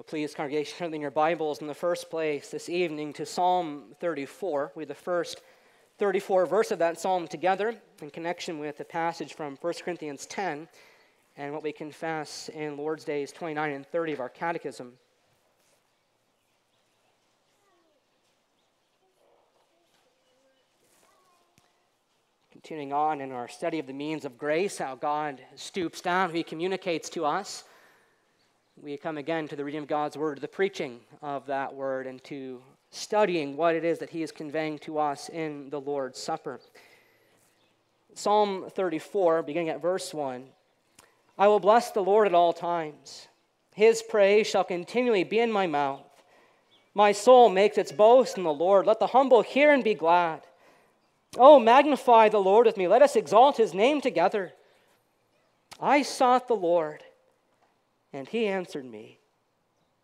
Well, please, congregation, turn in your Bibles in the first place this evening to Psalm 34. We have the first 34 verse of that psalm together in connection with the passage from 1 Corinthians 10 and what we confess in Lord's Days 29 and 30 of our catechism. Continuing on in our study of the means of grace, how God stoops down, He communicates to us. We come again to the reading of God's word, to the preaching of that word, and to studying what it is that He is conveying to us in the Lord's Supper. Psalm 34, beginning at verse 1 I will bless the Lord at all times, His praise shall continually be in my mouth. My soul makes its boast in the Lord. Let the humble hear and be glad. Oh, magnify the Lord with me. Let us exalt his name together. I sought the Lord, and he answered me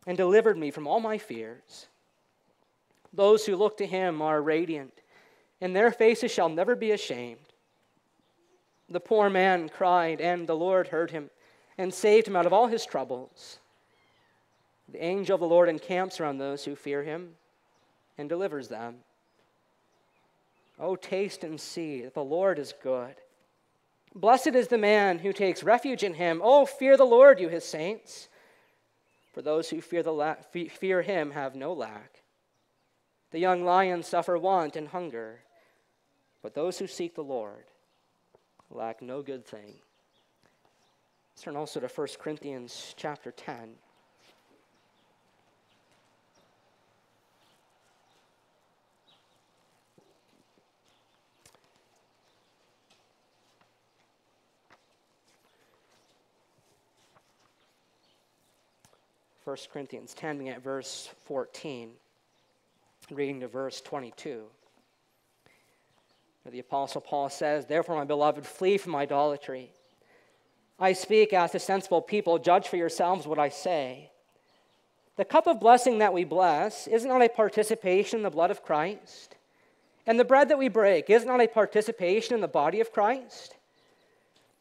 and delivered me from all my fears. Those who look to him are radiant, and their faces shall never be ashamed. The poor man cried, and the Lord heard him and saved him out of all his troubles. The angel of the Lord encamps around those who fear him and delivers them. Oh, taste and see that the Lord is good. Blessed is the man who takes refuge in him. Oh, fear the Lord, you his saints. For those who fear, the la- fear him have no lack. The young lions suffer want and hunger, but those who seek the Lord lack no good thing. Let's turn also to 1 Corinthians chapter 10. 1 Corinthians 10, at verse 14, reading to verse 22. The Apostle Paul says, Therefore, my beloved, flee from idolatry. I speak as to sensible people, judge for yourselves what I say. The cup of blessing that we bless is not a participation in the blood of Christ. And the bread that we break is not a participation in the body of Christ.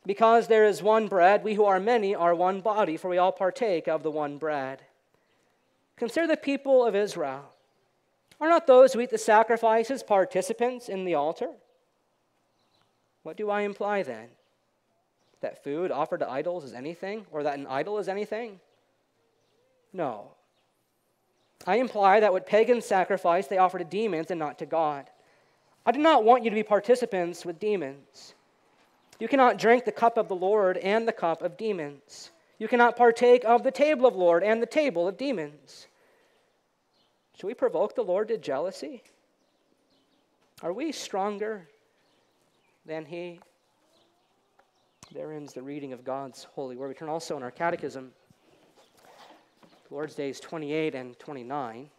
Because there is one bread, we who are many are one body, for we all partake of the one bread. Consider the people of Israel. Are not those who eat the sacrifices participants in the altar? What do I imply then? That food offered to idols is anything, or that an idol is anything? No. I imply that what pagans sacrifice, they offer to demons and not to God. I do not want you to be participants with demons. You cannot drink the cup of the Lord and the cup of demons. You cannot partake of the table of Lord and the table of demons. Should we provoke the Lord to jealousy? Are we stronger than He? There ends the reading of God's holy word. We turn also in our catechism, Lord's Days 28 and 29.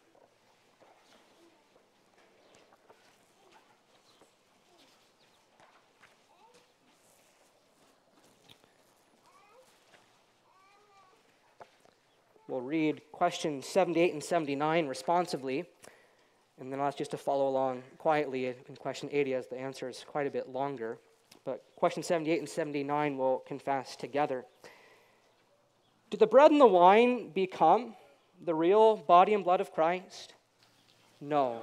We'll read questions 78 and 79 responsively, and then I'll ask you to follow along quietly in question 80 as the answer is quite a bit longer. But question 78 and 79 we'll confess together. Do the bread and the wine become the real body and blood of Christ? No.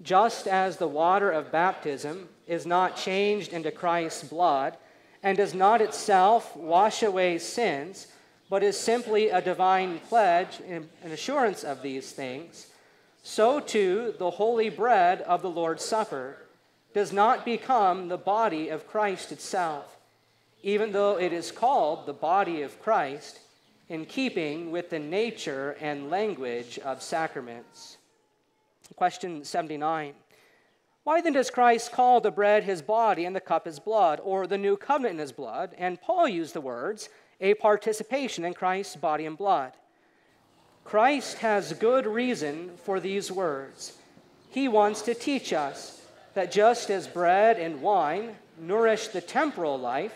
Just as the water of baptism is not changed into Christ's blood and does not itself wash away sins, but is simply a divine pledge and assurance of these things, so too the holy bread of the Lord's Supper does not become the body of Christ itself, even though it is called the body of Christ in keeping with the nature and language of sacraments. Question 79. Why then does Christ call the bread his body and the cup his blood, or the new covenant in his blood? And Paul used the words, a participation in Christ's body and blood. Christ has good reason for these words. He wants to teach us that just as bread and wine nourish the temporal life,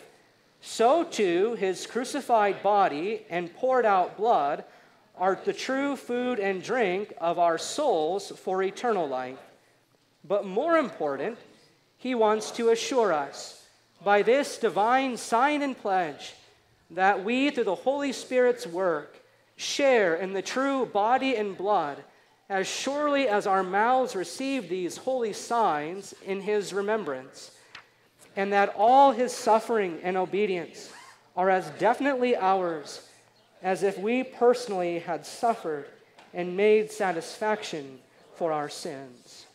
so too his crucified body and poured out blood are the true food and drink of our souls for eternal life. But more important, he wants to assure us by this divine sign and pledge that we, through the Holy Spirit's work, share in the true body and blood as surely as our mouths receive these holy signs in his remembrance, and that all his suffering and obedience are as definitely ours as if we personally had suffered and made satisfaction for our sins.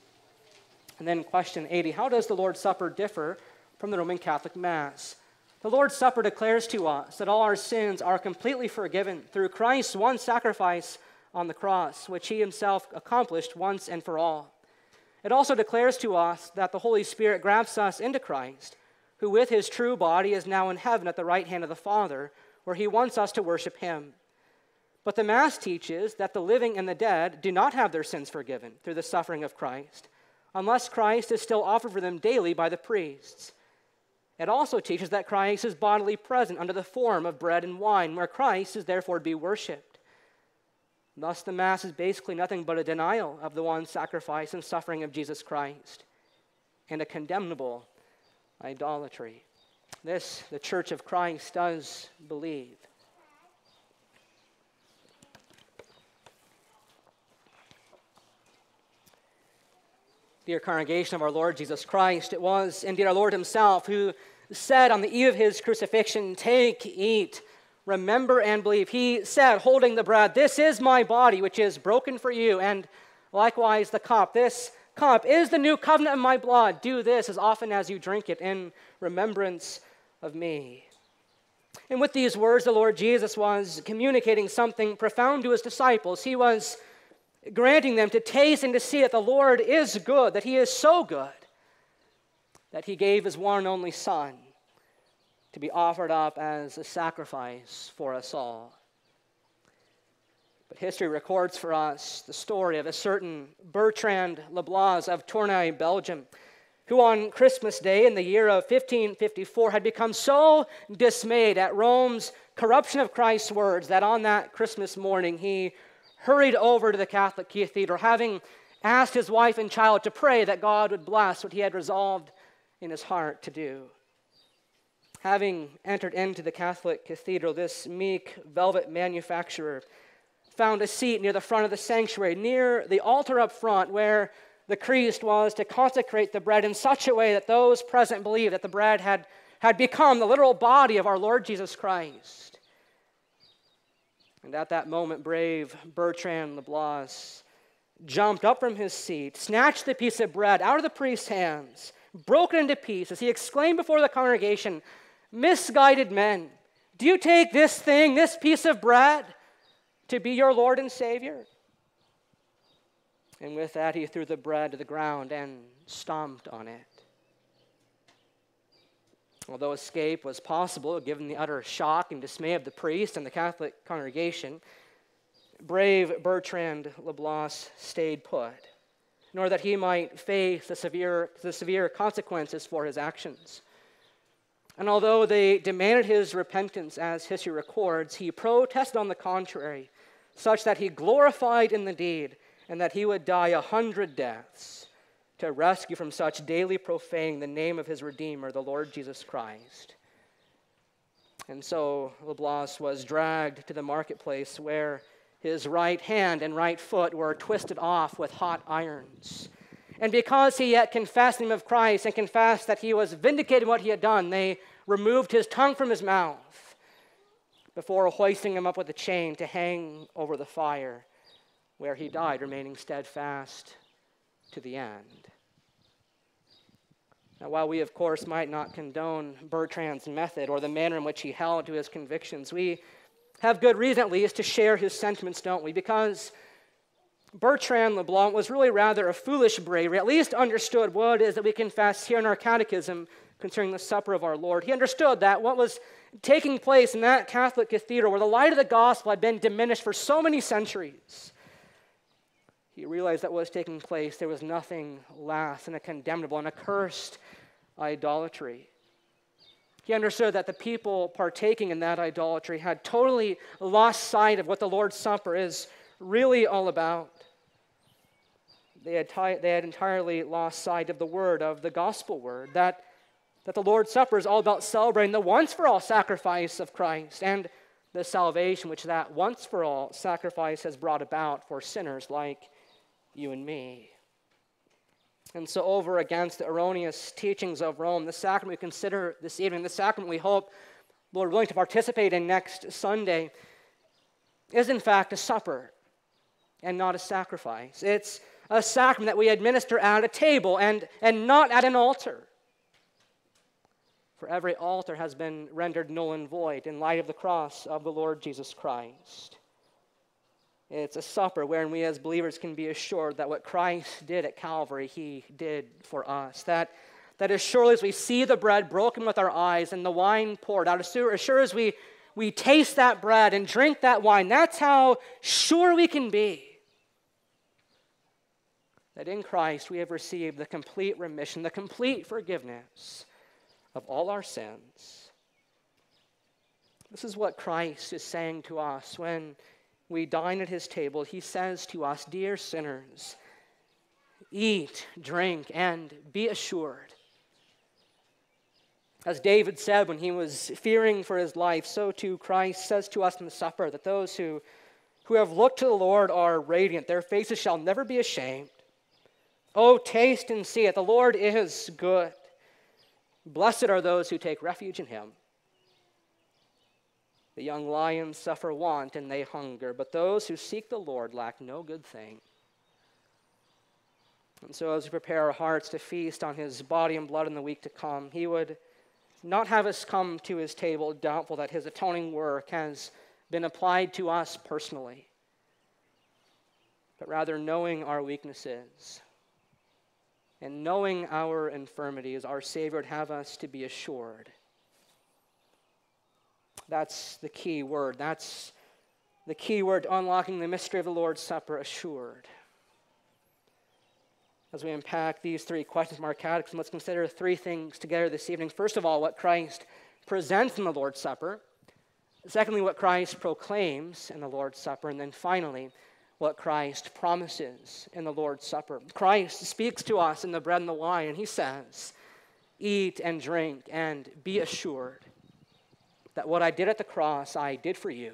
And then, question 80 How does the Lord's Supper differ from the Roman Catholic Mass? The Lord's Supper declares to us that all our sins are completely forgiven through Christ's one sacrifice on the cross, which he himself accomplished once and for all. It also declares to us that the Holy Spirit grafts us into Christ, who with his true body is now in heaven at the right hand of the Father, where he wants us to worship him. But the Mass teaches that the living and the dead do not have their sins forgiven through the suffering of Christ, unless Christ is still offered for them daily by the priests. It also teaches that Christ is bodily present under the form of bread and wine, where Christ is therefore to be worshiped. Thus, the Mass is basically nothing but a denial of the one sacrifice and suffering of Jesus Christ and a condemnable idolatry. This, the Church of Christ does believe. Dear congregation of our Lord Jesus Christ, it was indeed our Lord Himself who said on the eve of His crucifixion, Take, eat remember and believe. He said, holding the bread, This is my body, which is broken for you. And likewise, the cup. This cup is the new covenant of my blood. Do this as often as you drink it in remembrance of me. And with these words, the Lord Jesus was communicating something profound to his disciples. He was granting them to taste and to see that the Lord is good, that he is so good, that he gave his one and only Son to be offered up as a sacrifice for us all. But history records for us the story of a certain Bertrand Leblas of Tournai, Belgium, who on Christmas Day in the year of 1554 had become so dismayed at Rome's corruption of Christ's words that on that Christmas morning he hurried over to the Catholic cathedral, having asked his wife and child to pray that God would bless what he had resolved in his heart to do. Having entered into the Catholic cathedral, this meek velvet manufacturer found a seat near the front of the sanctuary, near the altar up front, where the priest was to consecrate the bread in such a way that those present believed that the bread had, had become the literal body of our Lord Jesus Christ. And at that moment, brave Bertrand Leblas jumped up from his seat, snatched the piece of bread out of the priest's hands, broke it into pieces. He exclaimed before the congregation, misguided men, do you take this thing, this piece of bread, to be your Lord and Savior? And with that, he threw the bread to the ground and stomped on it. Although escape was possible, given the utter shock and dismay of the priest and the Catholic congregation, brave Bertrand Leblas stayed put, nor that he might face the severe, the severe consequences for his actions. And although they demanded his repentance, as history records, he protested on the contrary, such that he glorified in the deed and that he would die a hundred deaths to rescue from such daily profaning the name of his Redeemer, the Lord Jesus Christ. And so Leblas was dragged to the marketplace where his right hand and right foot were twisted off with hot irons. And because he yet confessed the name of Christ and confessed that he was vindicated in what he had done, they removed his tongue from his mouth before hoisting him up with a chain to hang over the fire, where he died, remaining steadfast to the end. Now, while we, of course, might not condone Bertrand's method or the manner in which he held to his convictions, we have good reason, at least, to share his sentiments, don't we? Because Bertrand Leblas was really rather a foolish bravery, at least understood what it is that we confess here in our catechism concerning the supper of our Lord. He understood that what was taking place in that Catholic cathedral, where the light of the gospel had been diminished for so many centuries, he realized that what was taking place, there was nothing less than a condemnable and accursed idolatry. He understood that the people partaking in that idolatry had totally lost sight of what the Lord's Supper is really all about. They had, they had entirely lost sight of the word, of the gospel word, that that the Lord's Supper is all about celebrating the once for all sacrifice of Christ and the salvation which that once for all sacrifice has brought about for sinners like you and me. And so, over against the erroneous teachings of Rome, the sacrament we consider this evening, the sacrament we hope, Lord willing, to participate in next Sunday, is in fact a supper and not a sacrifice. It's a sacrament that we administer at a table and, and not at an altar. For every altar has been rendered null and void in light of the cross of the Lord Jesus Christ. It's a supper wherein we as believers can be assured that what Christ did at Calvary, he did for us. That, that as surely as we see the bread broken with our eyes and the wine poured out, as sure, as sure as we, we taste that bread and drink that wine, that's how sure we can be that in Christ we have received the complete remission, the complete forgiveness of all our sins. This is what Christ is saying to us when we dine at his table. He says to us, Dear sinners, eat, drink, and be assured. As David said when he was fearing for his life, so too Christ says to us in the supper that those who, who have looked to the Lord are radiant. Their faces shall never be ashamed. Oh, taste and see it. The Lord is good. Blessed are those who take refuge in him. The young lions suffer want and they hunger, but those who seek the Lord lack no good thing. And so, as we prepare our hearts to feast on his body and blood in the week to come, he would not have us come to his table doubtful that his atoning work has been applied to us personally, but rather knowing our weaknesses and knowing our infirmities, our Savior would have us to be assured. That's the key word. That's the key word unlocking the mystery of the Lord's Supper, assured. As we unpack these three questions from our catechism, let's consider three things together this evening. First of all, what Christ presents in the Lord's Supper. Secondly, what Christ proclaims in the Lord's Supper. And then finally, what Christ promises in the Lord's Supper. Christ speaks to us in the bread and the wine, and he says, Eat and drink and be assured that what I did at the cross, I did for you.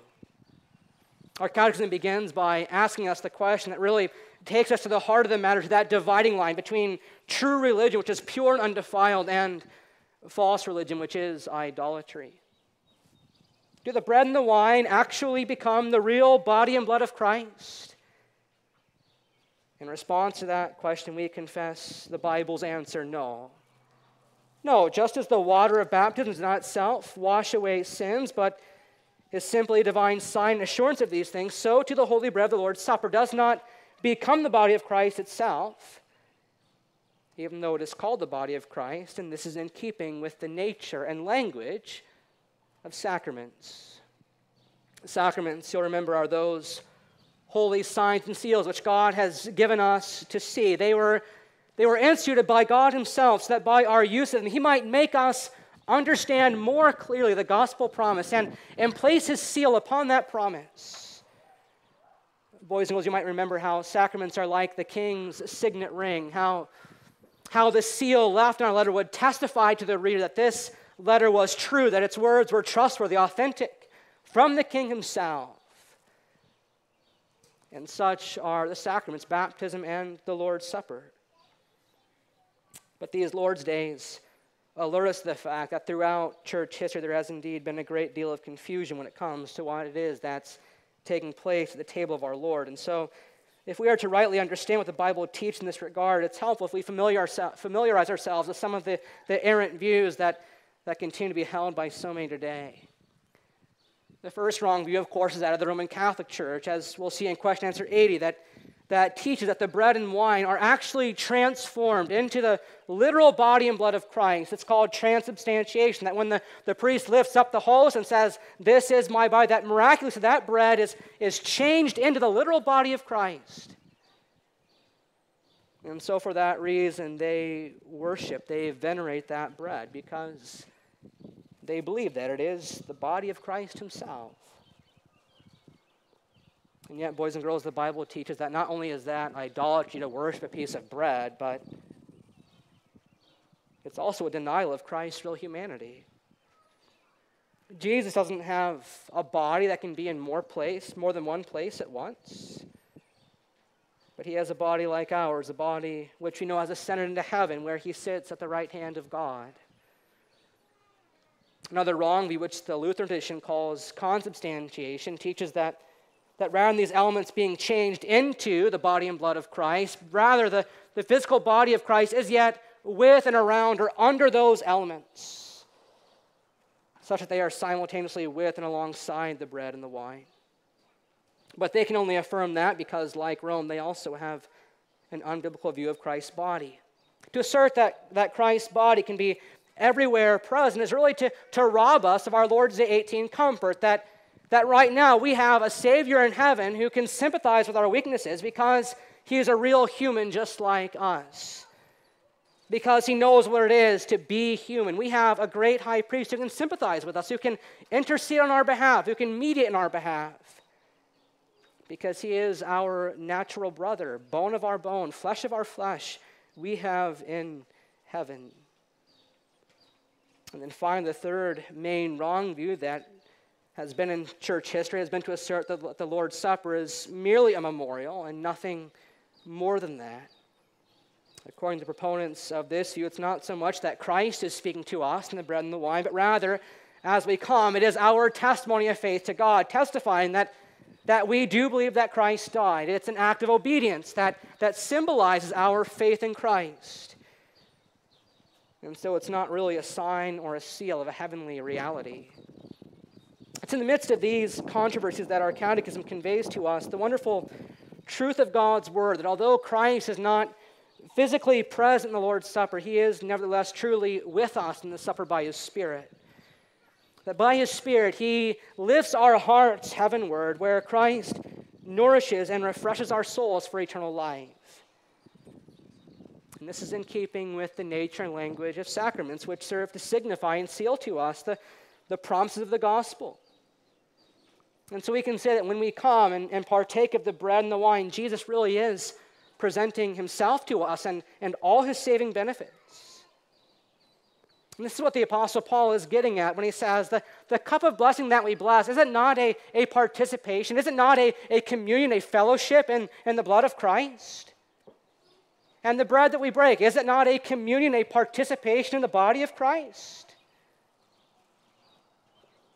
Our catechism begins by asking us the question that really takes us to the heart of the matter, to that dividing line between true religion, which is pure and undefiled, and false religion, which is idolatry. Do the bread and the wine actually become the real body and blood of Christ? In response to that question, we confess the Bible's answer no. No, just as the water of baptism does not itself wash away sins, but is simply a divine sign and assurance of these things, so to the holy bread of the Lord's Supper does not become the body of Christ itself, even though it is called the body of Christ, and this is in keeping with the nature and language of sacraments. Sacraments, you'll remember, are those holy signs and seals which God has given us to see. They were, they were instituted by God Himself so that by our use of them, He might make us understand more clearly the gospel promise and, and place His seal upon that promise. Boys and girls, you might remember how sacraments are like the king's signet ring, how, how the seal left on a letter would testify to the reader that this letter was true, that its words were trustworthy, authentic from the king himself. And such are the sacraments, baptism and the Lord's Supper. But these Lord's days allure us to the fact that throughout church history there has indeed been a great deal of confusion when it comes to what it is that's taking place at the table of our Lord. And so, if we are to rightly understand what the Bible teaches in this regard, it's helpful if we familiarize ourselves with some of the, the errant views that, that continue to be held by so many today. The first wrong view, of course, is that of the Roman Catholic Church, as we'll see in question answer 80, that, that teaches that the bread and wine are actually transformed into the literal body and blood of Christ. It's called transubstantiation, that when the, the priest lifts up the host and says, This is my body, that miraculously that bread is, is changed into the literal body of Christ. And so, for that reason, they worship, they venerate that bread because they believe that it is the body of Christ Himself. And yet, boys and girls, the Bible teaches that not only is that idolatry to worship a piece of bread, but it's also a denial of Christ's real humanity. Jesus doesn't have a body that can be in more place, more than one place at once. But he has a body like ours, a body which we know has ascended into heaven, where he sits at the right hand of God. Another wrong view, which the Lutheran tradition calls consubstantiation, teaches that, that rather than these elements being changed into the body and blood of Christ, rather the, the physical body of Christ is yet with and around or under those elements, such that they are simultaneously with and alongside the bread and the wine. But they can only affirm that because, like Rome, they also have an unbiblical view of Christ's body. To assert that, that Christ's body can be everywhere present is really to, to rob us of our Lord's Day 18 comfort that, that right now we have a Savior in heaven who can sympathize with our weaknesses because he is a real human just like us. Because he knows what it is to be human. We have a great high priest who can sympathize with us, who can intercede on our behalf, who can mediate on our behalf because he is our natural brother, bone of our bone, flesh of our flesh, we have in heaven. And then finally, the third main wrong view that has been in church history has been to assert that the Lord's Supper is merely a memorial and nothing more than that. According to proponents of this view, it's not so much that Christ is speaking to us in the bread and the wine, but rather, as we come, it is our testimony of faith to God, testifying that that we do believe that Christ died. It's an act of obedience that, that symbolizes our faith in Christ. And so it's not really a sign or a seal of a heavenly reality. It's in the midst of these controversies that our catechism conveys to us the wonderful truth of God's word that although Christ is not physically present in the Lord's Supper, he is nevertheless truly with us in the supper by his Spirit that by his Spirit he lifts our hearts heavenward, where Christ nourishes and refreshes our souls for eternal life. And this is in keeping with the nature and language of sacraments, which serve to signify and seal to us the, the promises of the gospel. And so we can say that when we come and, and partake of the bread and the wine, Jesus really is presenting himself to us and, and all his saving benefits. And this is what the Apostle Paul is getting at when he says the, the cup of blessing that we bless, is it not a, a participation? Is it not a, a communion, a fellowship in, in the blood of Christ? And the bread that we break, is it not a communion, a participation in the body of Christ?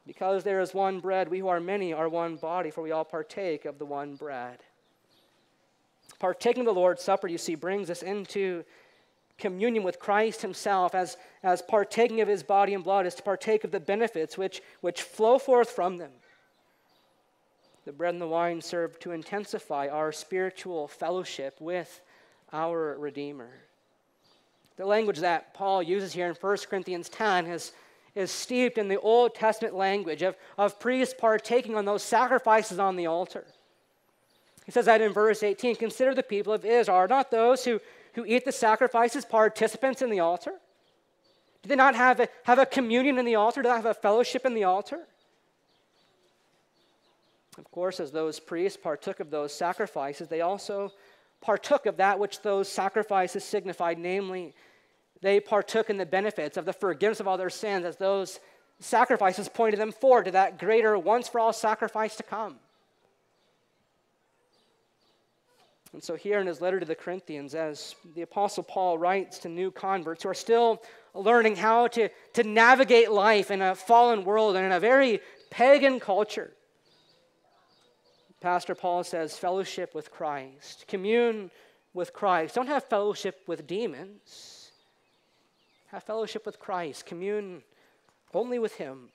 Because there is one bread, we who are many are one body, for we all partake of the one bread. Partaking of the Lord's Supper, you see, brings us into communion with Christ himself as, as partaking of his body and blood is to partake of the benefits which, which flow forth from them. The bread and the wine serve to intensify our spiritual fellowship with our Redeemer. The language that Paul uses here in 1 Corinthians 10 is, is steeped in the Old Testament language of, of priests partaking on those sacrifices on the altar. He says that in verse 18 Consider the people of Israel, are not those who, who eat the sacrifices participants in the altar? Do they not have a, have a communion in the altar? Do they not have a fellowship in the altar? Of course, as those priests partook of those sacrifices, they also partook of that which those sacrifices signified, namely, they partook in the benefits of the forgiveness of all their sins as those sacrifices pointed them forward to that greater once for all sacrifice to come. And so, here in his letter to the Corinthians, as the Apostle Paul writes to new converts who are still learning how to, to navigate life in a fallen world and in a very pagan culture, Pastor Paul says, fellowship with Christ, commune with Christ. Don't have fellowship with demons, have fellowship with Christ, commune only with Him.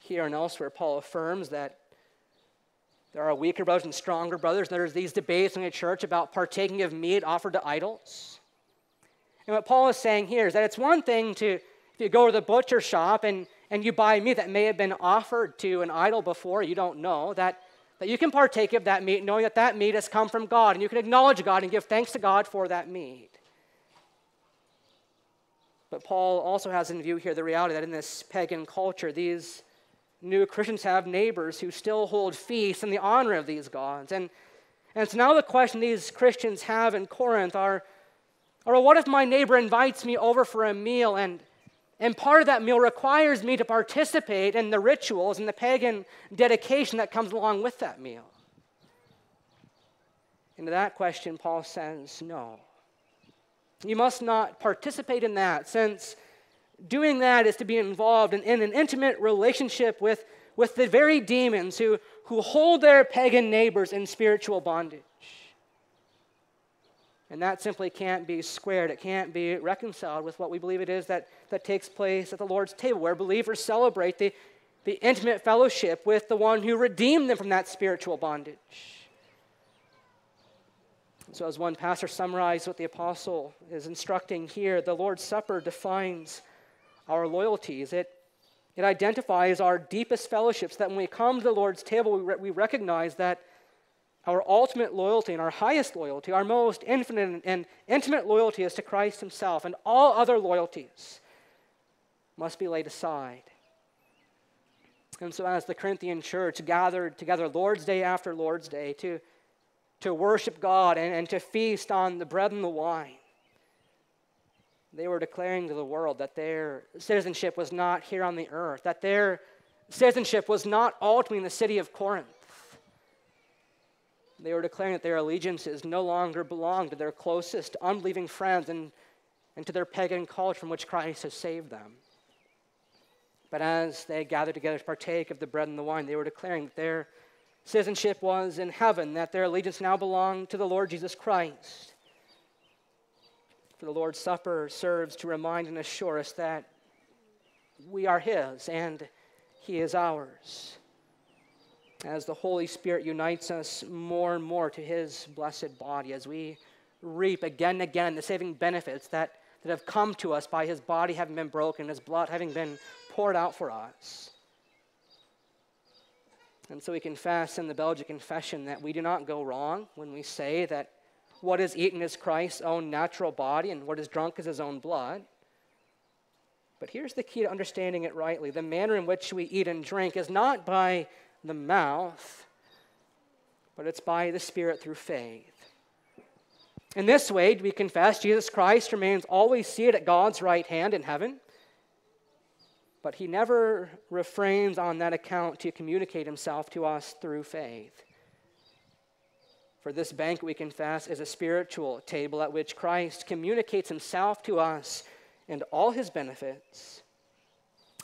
Here and elsewhere, Paul affirms that there are weaker brothers and stronger brothers. There's these debates in the church about partaking of meat offered to idols. And what Paul is saying here is that it's one thing to, if you go to the butcher shop and, and you buy meat that may have been offered to an idol before, you don't know, that, that you can partake of that meat knowing that that meat has come from God and you can acknowledge God and give thanks to God for that meat. But Paul also has in view here the reality that in this pagan culture, these new Christians have neighbors who still hold feasts in the honor of these gods. And, and so now the question these Christians have in Corinth are, or what if my neighbor invites me over for a meal and, And part of that meal requires me to participate in the rituals and the pagan dedication that comes along with that meal. And to that question, Paul says, no. You must not participate in that, since doing that is to be involved in, in an intimate relationship with, with the very demons who, who hold their pagan neighbors in spiritual bondage. And that simply can't be squared. It can't be reconciled with what we believe it is that, that takes place at the Lord's table, where believers celebrate the, the intimate fellowship with the one who redeemed them from that spiritual bondage. So, as one pastor summarized what the apostle is instructing here, the Lord's Supper defines our loyalties. It, it identifies our deepest fellowships, that when we come to the Lord's table, we, re- we recognize that our ultimate loyalty and our highest loyalty, our most infinite and intimate loyalty is to Christ Himself, and all other loyalties must be laid aside. And so, as the Corinthian church gathered together Lord's Day after Lord's Day to, to worship God and, and to feast on the bread and the wine, they were declaring to the world that their citizenship was not here on the earth, that their citizenship was not ultimately in the city of Corinth. They were declaring that their allegiances no longer belonged to their closest unbelieving friends and, and to their pagan culture from which Christ has saved them. But as they gathered together to partake of the bread and the wine, they were declaring that their citizenship was in heaven, that their allegiance now belonged to the Lord Jesus Christ. For the Lord's Supper serves to remind and assure us that we are His and He is ours as the Holy Spirit unites us more and more to His blessed body, as we reap again and again the saving benefits that, that have come to us by His body having been broken, His blood having been poured out for us. And so we confess in the Belgian Confession that we do not go wrong when we say that what is eaten is Christ's own natural body and what is drunk is his own blood. But here's the key to understanding it rightly the manner in which we eat and drink is not by the mouth, but it's by the Spirit through faith. In this way, we confess Jesus Christ remains always seated at God's right hand in heaven, but he never refrains on that account to communicate himself to us through faith. For this bank, we confess, is a spiritual table at which Christ communicates himself to us and all his benefits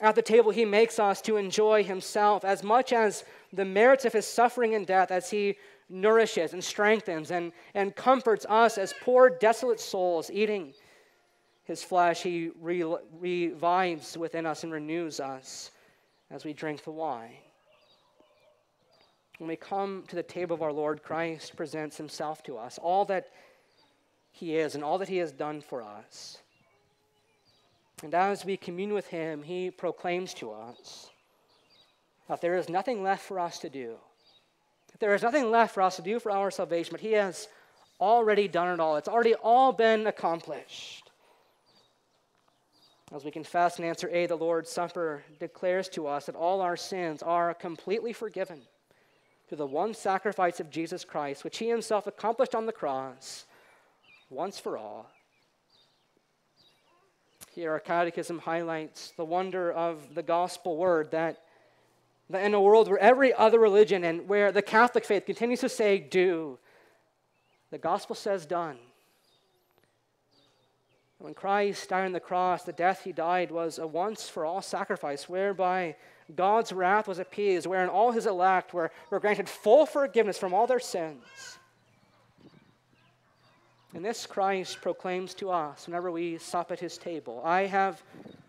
at the table, he makes us to enjoy himself as much as the merits of his suffering and death as he nourishes and strengthens and, and comforts us as poor, desolate souls eating his flesh. He re- revives within us and renews us as we drink the wine. When we come to the table of our Lord, Christ presents himself to us, all that he is and all that he has done for us. And as we commune with him, he proclaims to us that there is nothing left for us to do. That there is nothing left for us to do for our salvation, but he has already done it all. It's already all been accomplished. As we confess and answer A, the Lord's Supper declares to us that all our sins are completely forgiven through the one sacrifice of Jesus Christ, which he himself accomplished on the cross once for all. Here, our catechism highlights the wonder of the gospel word that, that in a world where every other religion and where the Catholic faith continues to say, do, the gospel says, done. When Christ died on the cross, the death he died was a once for all sacrifice, whereby God's wrath was appeased, wherein all his elect were, were granted full forgiveness from all their sins. And this Christ proclaims to us whenever we sup at his table I have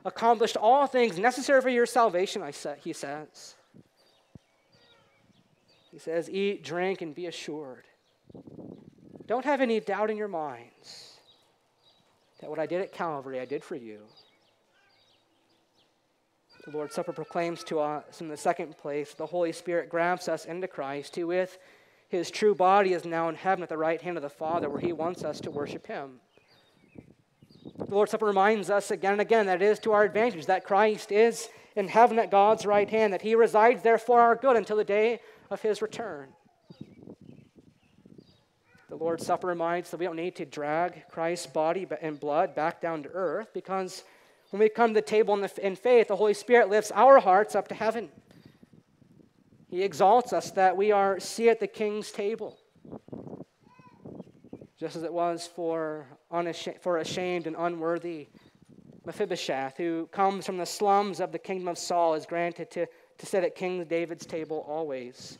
accomplished all things necessary for your salvation, I say, he says. He says, Eat, drink, and be assured. Don't have any doubt in your minds that what I did at Calvary, I did for you. The Lord's Supper proclaims to us in the second place the Holy Spirit grabs us into Christ, who with his true body is now in heaven at the right hand of the Father, where he wants us to worship him. The Lord's Supper reminds us again and again that it is to our advantage that Christ is in heaven at God's right hand, that he resides there for our good until the day of his return. Lord's Supper reminds that we don't need to drag Christ's body and blood back down to earth because When we come to the table in faith, the Holy Spirit lifts our hearts up to heaven. He exalts us that we are seated at the King's table, just as it was for, unashamed, for ashamed and unworthy Mephibosheth, who comes from the slums of the kingdom of Saul, is granted to, to sit at King David's table always.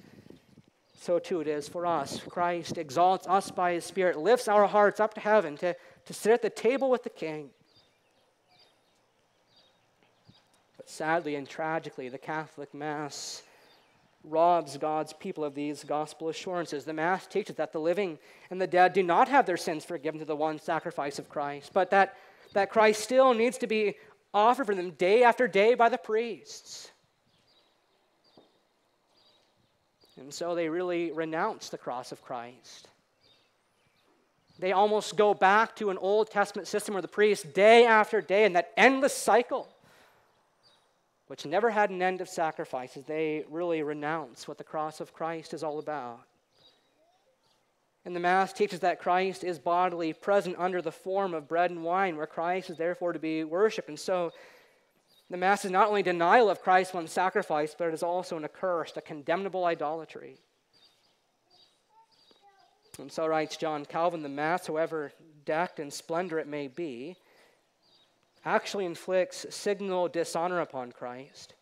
So too it is for us. Christ exalts us by his Spirit, lifts our hearts up to heaven to, to sit at the table with the King. But sadly and tragically, the Catholic Mass robs God's people of these gospel assurances. The Mass teaches that the living and the dead do not have their sins forgiven through the one sacrifice of Christ, but that, that Christ still needs to be offered for them day after day by the priests. And so they really renounce the cross of Christ. They almost go back to an Old Testament system where the priests, day after day, in that endless cycle, which never had an end of sacrifices, they really renounce what the cross of Christ is all about. And the Mass teaches that Christ is bodily present under the form of bread and wine, where Christ is therefore to be worshiped. And so the Mass is not only denial of Christ's one sacrifice, but it is also an accursed, a condemnable idolatry. And so writes John Calvin the Mass, however decked in splendor it may be, actually inflicts signal dishonor upon Christ.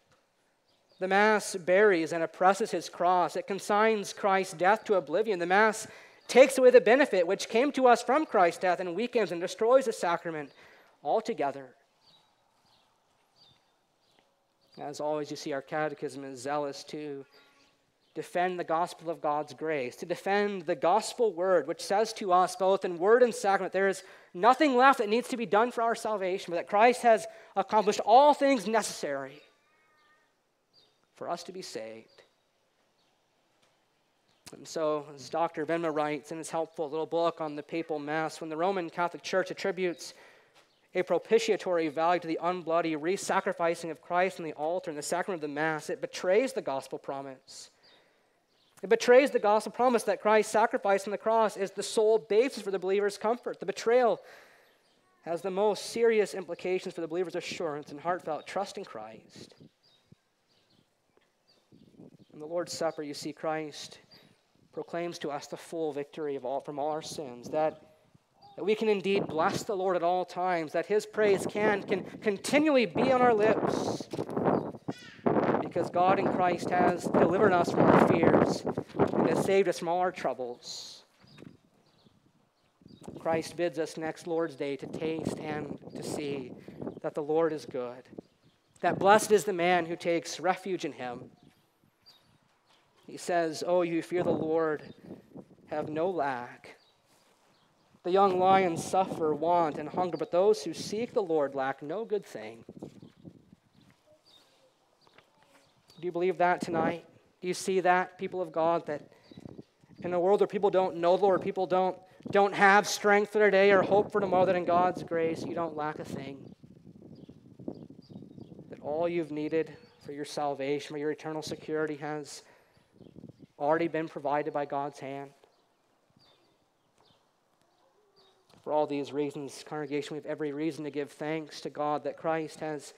The Mass buries and oppresses his cross. It consigns Christ's death to oblivion. The Mass takes away the benefit which came to us from Christ's death and weakens and destroys the sacrament altogether. As always, you see our catechism is zealous to defend the gospel of God's grace, to defend the gospel word, which says to us, both in word and sacrament, there is nothing left that needs to be done for our salvation, but that Christ has accomplished all things necessary for us to be saved. And so, as Dr. Venema writes in his helpful little book on the papal mass, when the Roman Catholic Church attributes a propitiatory value to the unbloody re sacrificing of Christ on the altar and the sacrament of the Mass, it betrays the gospel promise. It betrays the gospel promise that Christ's sacrifice on the cross is the sole basis for the believer's comfort. The betrayal has the most serious implications for the believer's assurance and heartfelt trust in Christ. In the Lord's Supper, you see Christ proclaims to us the full victory of all, from all our sins, that, that we can indeed bless the Lord at all times, that his praise can, can continually be on our lips because God in Christ has delivered us from our fears and has saved us from all our troubles. Christ bids us next Lord's Day to taste and to see that the Lord is good, that blessed is the man who takes refuge in him. He says, Oh, you fear the Lord, have no lack. The young lions suffer want and hunger, but those who seek the Lord lack no good thing. Do you believe that tonight? Do you see that, people of God, that in a world where people don't know the Lord, people don't, don't have strength for today or hope for tomorrow, that in God's grace you don't lack a thing? That all you've needed for your salvation, for your eternal security, has already been provided by God's hand? For all these reasons, congregation, we have every reason to give thanks to God that Christ has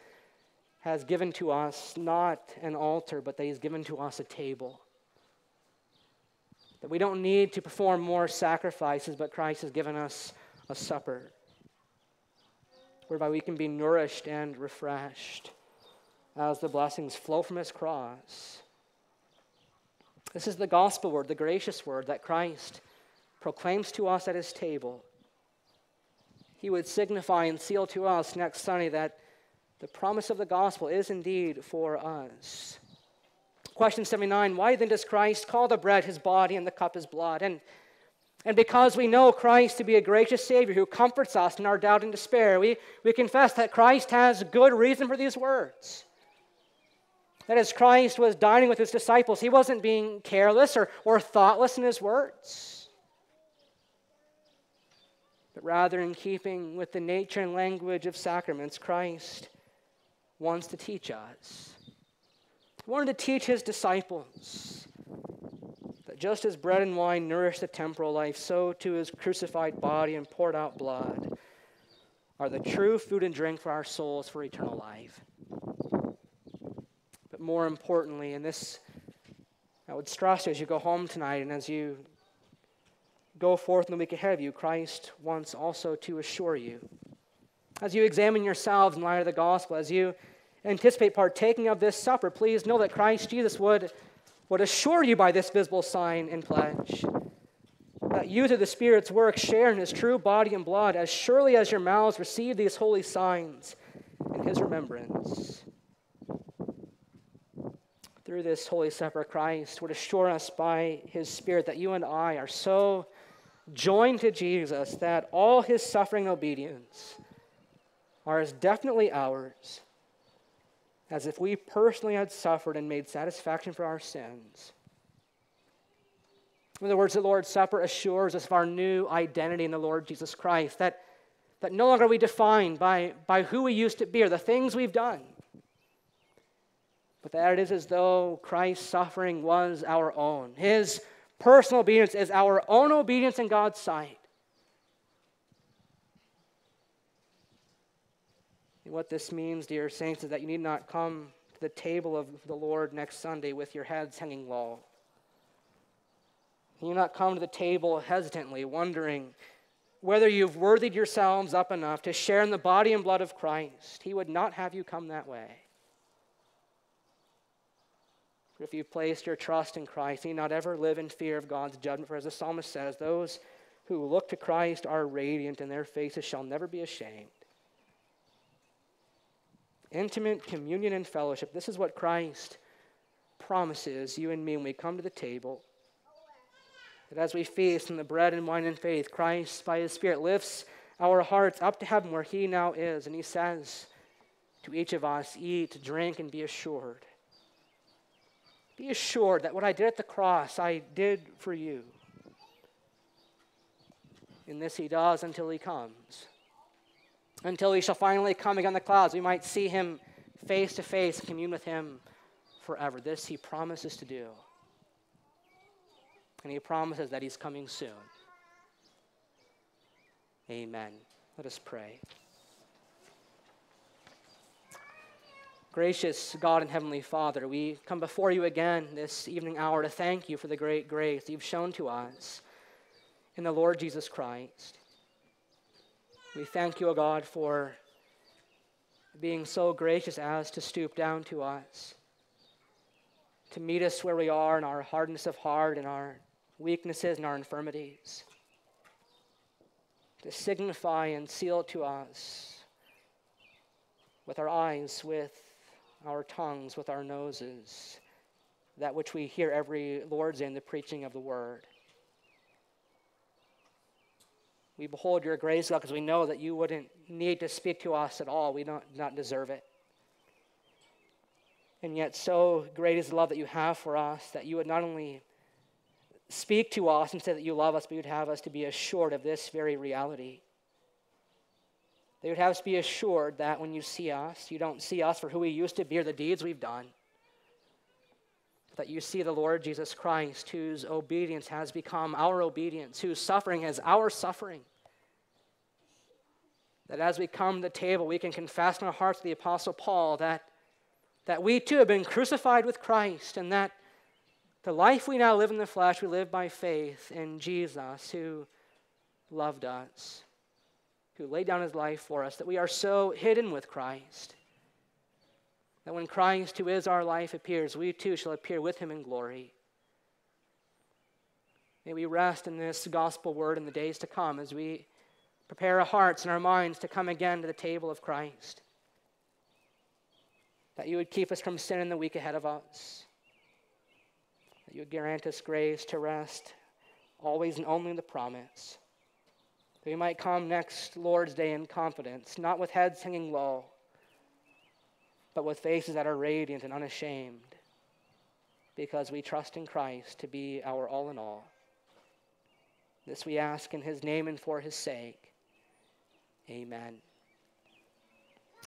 has given to us not an altar, but that He's given to us a table. That we don't need to perform more sacrifices, but Christ has given us a supper whereby we can be nourished and refreshed as the blessings flow from His cross. This is the gospel word, the gracious word that Christ proclaims to us at His table. He would signify and seal to us next Sunday that the promise of the gospel is indeed for us. Question 79 Why then does Christ call the bread his body and the cup his blood? And, and because we know Christ to be a gracious Savior who comforts us in our doubt and despair, we, we confess that Christ has good reason for these words. That as Christ was dining with his disciples, he wasn't being careless or, or thoughtless in his words, but rather in keeping with the nature and language of sacraments, Christ wants to teach us. He wanted to teach his disciples that just as bread and wine nourish the temporal life, so too his crucified body and poured out blood are the true food and drink for our souls for eternal life. But more importantly, and this I would stress as you go home tonight and as you go forth in the week ahead of you, Christ wants also to assure you. As you examine yourselves in light of the gospel, as you anticipate partaking of this supper, please know that Christ Jesus would, would assure you by this visible sign and pledge that you, through the Spirit's work, share in his true body and blood as surely as your mouths receive these holy signs in his remembrance. Through this Holy Supper, Christ would assure us by his Spirit that you and I are so joined to Jesus that all his suffering and obedience are as definitely ours as if we personally had suffered and made satisfaction for our sins. In other words, the Lord's Supper assures us of our new identity in the Lord Jesus Christ, that, that no longer are we defined by, by who we used to be or the things we've done, but that it is as though Christ's suffering was our own. His personal obedience is our own obedience in God's sight. what this means, dear saints, is that you need not come to the table of the Lord next Sunday with your heads hanging low. You need not come to the table hesitantly, wondering whether you've worthied yourselves up enough to share in the body and blood of Christ. He would not have you come that way. If you've placed your trust in Christ, need not ever live in fear of God's judgment. For as the psalmist says, those who look to Christ are radiant, and their faces shall never be ashamed. Intimate communion and fellowship. This is what Christ promises you and me when we come to the table. That as we feast on the bread and wine in faith, Christ, by his Spirit, lifts our hearts up to heaven where he now is. And he says to each of us, Eat, drink, and be assured. Be assured that what I did at the cross, I did for you. In this he does until he comes. Until he shall finally come again on the clouds. We might see him face to face, commune with him forever. This he promises to do. And he promises that he's coming soon. Amen. Let us pray. Gracious God and Heavenly Father, we come before you again this evening hour to thank you for the great grace you've shown to us in the Lord Jesus Christ. We thank you, O God, for being so gracious as to stoop down to us, to meet us where we are in our hardness of heart and our weaknesses and our infirmities, to signify and seal to us with our eyes, with our tongues, with our noses, that which we hear every Lord's in the preaching of the word. We behold your grace, God, because we know that you wouldn't need to speak to us at all. We don't not deserve it. And yet, so great is the love that you have for us that you would not only speak to us and say that you love us, but you'd have us to be assured of this very reality. They would have us be assured that when you see us, you don't see us for who we used to be or the deeds we've done. That you see the Lord Jesus Christ, whose obedience has become our obedience, whose suffering is our suffering. That as we come to the table, we can confess in our hearts to the Apostle Paul that, that we too have been crucified with Christ and that the life we now live in the flesh, we live by faith in Jesus who loved us, who laid down his life for us, that we are so hidden with Christ. That when Christ, who is our life, appears, we too shall appear with him in glory. May we rest in this gospel word in the days to come as we prepare our hearts and our minds to come again to the table of Christ. That you would keep us from sin in the week ahead of us that you would grant us grace to rest always and only in the promise. That we might come next Lord's Day in confidence, not with heads hanging low, but with faces that are radiant and unashamed, because we trust in Christ to be our all in all. This we ask in his name and for his sake. Amen.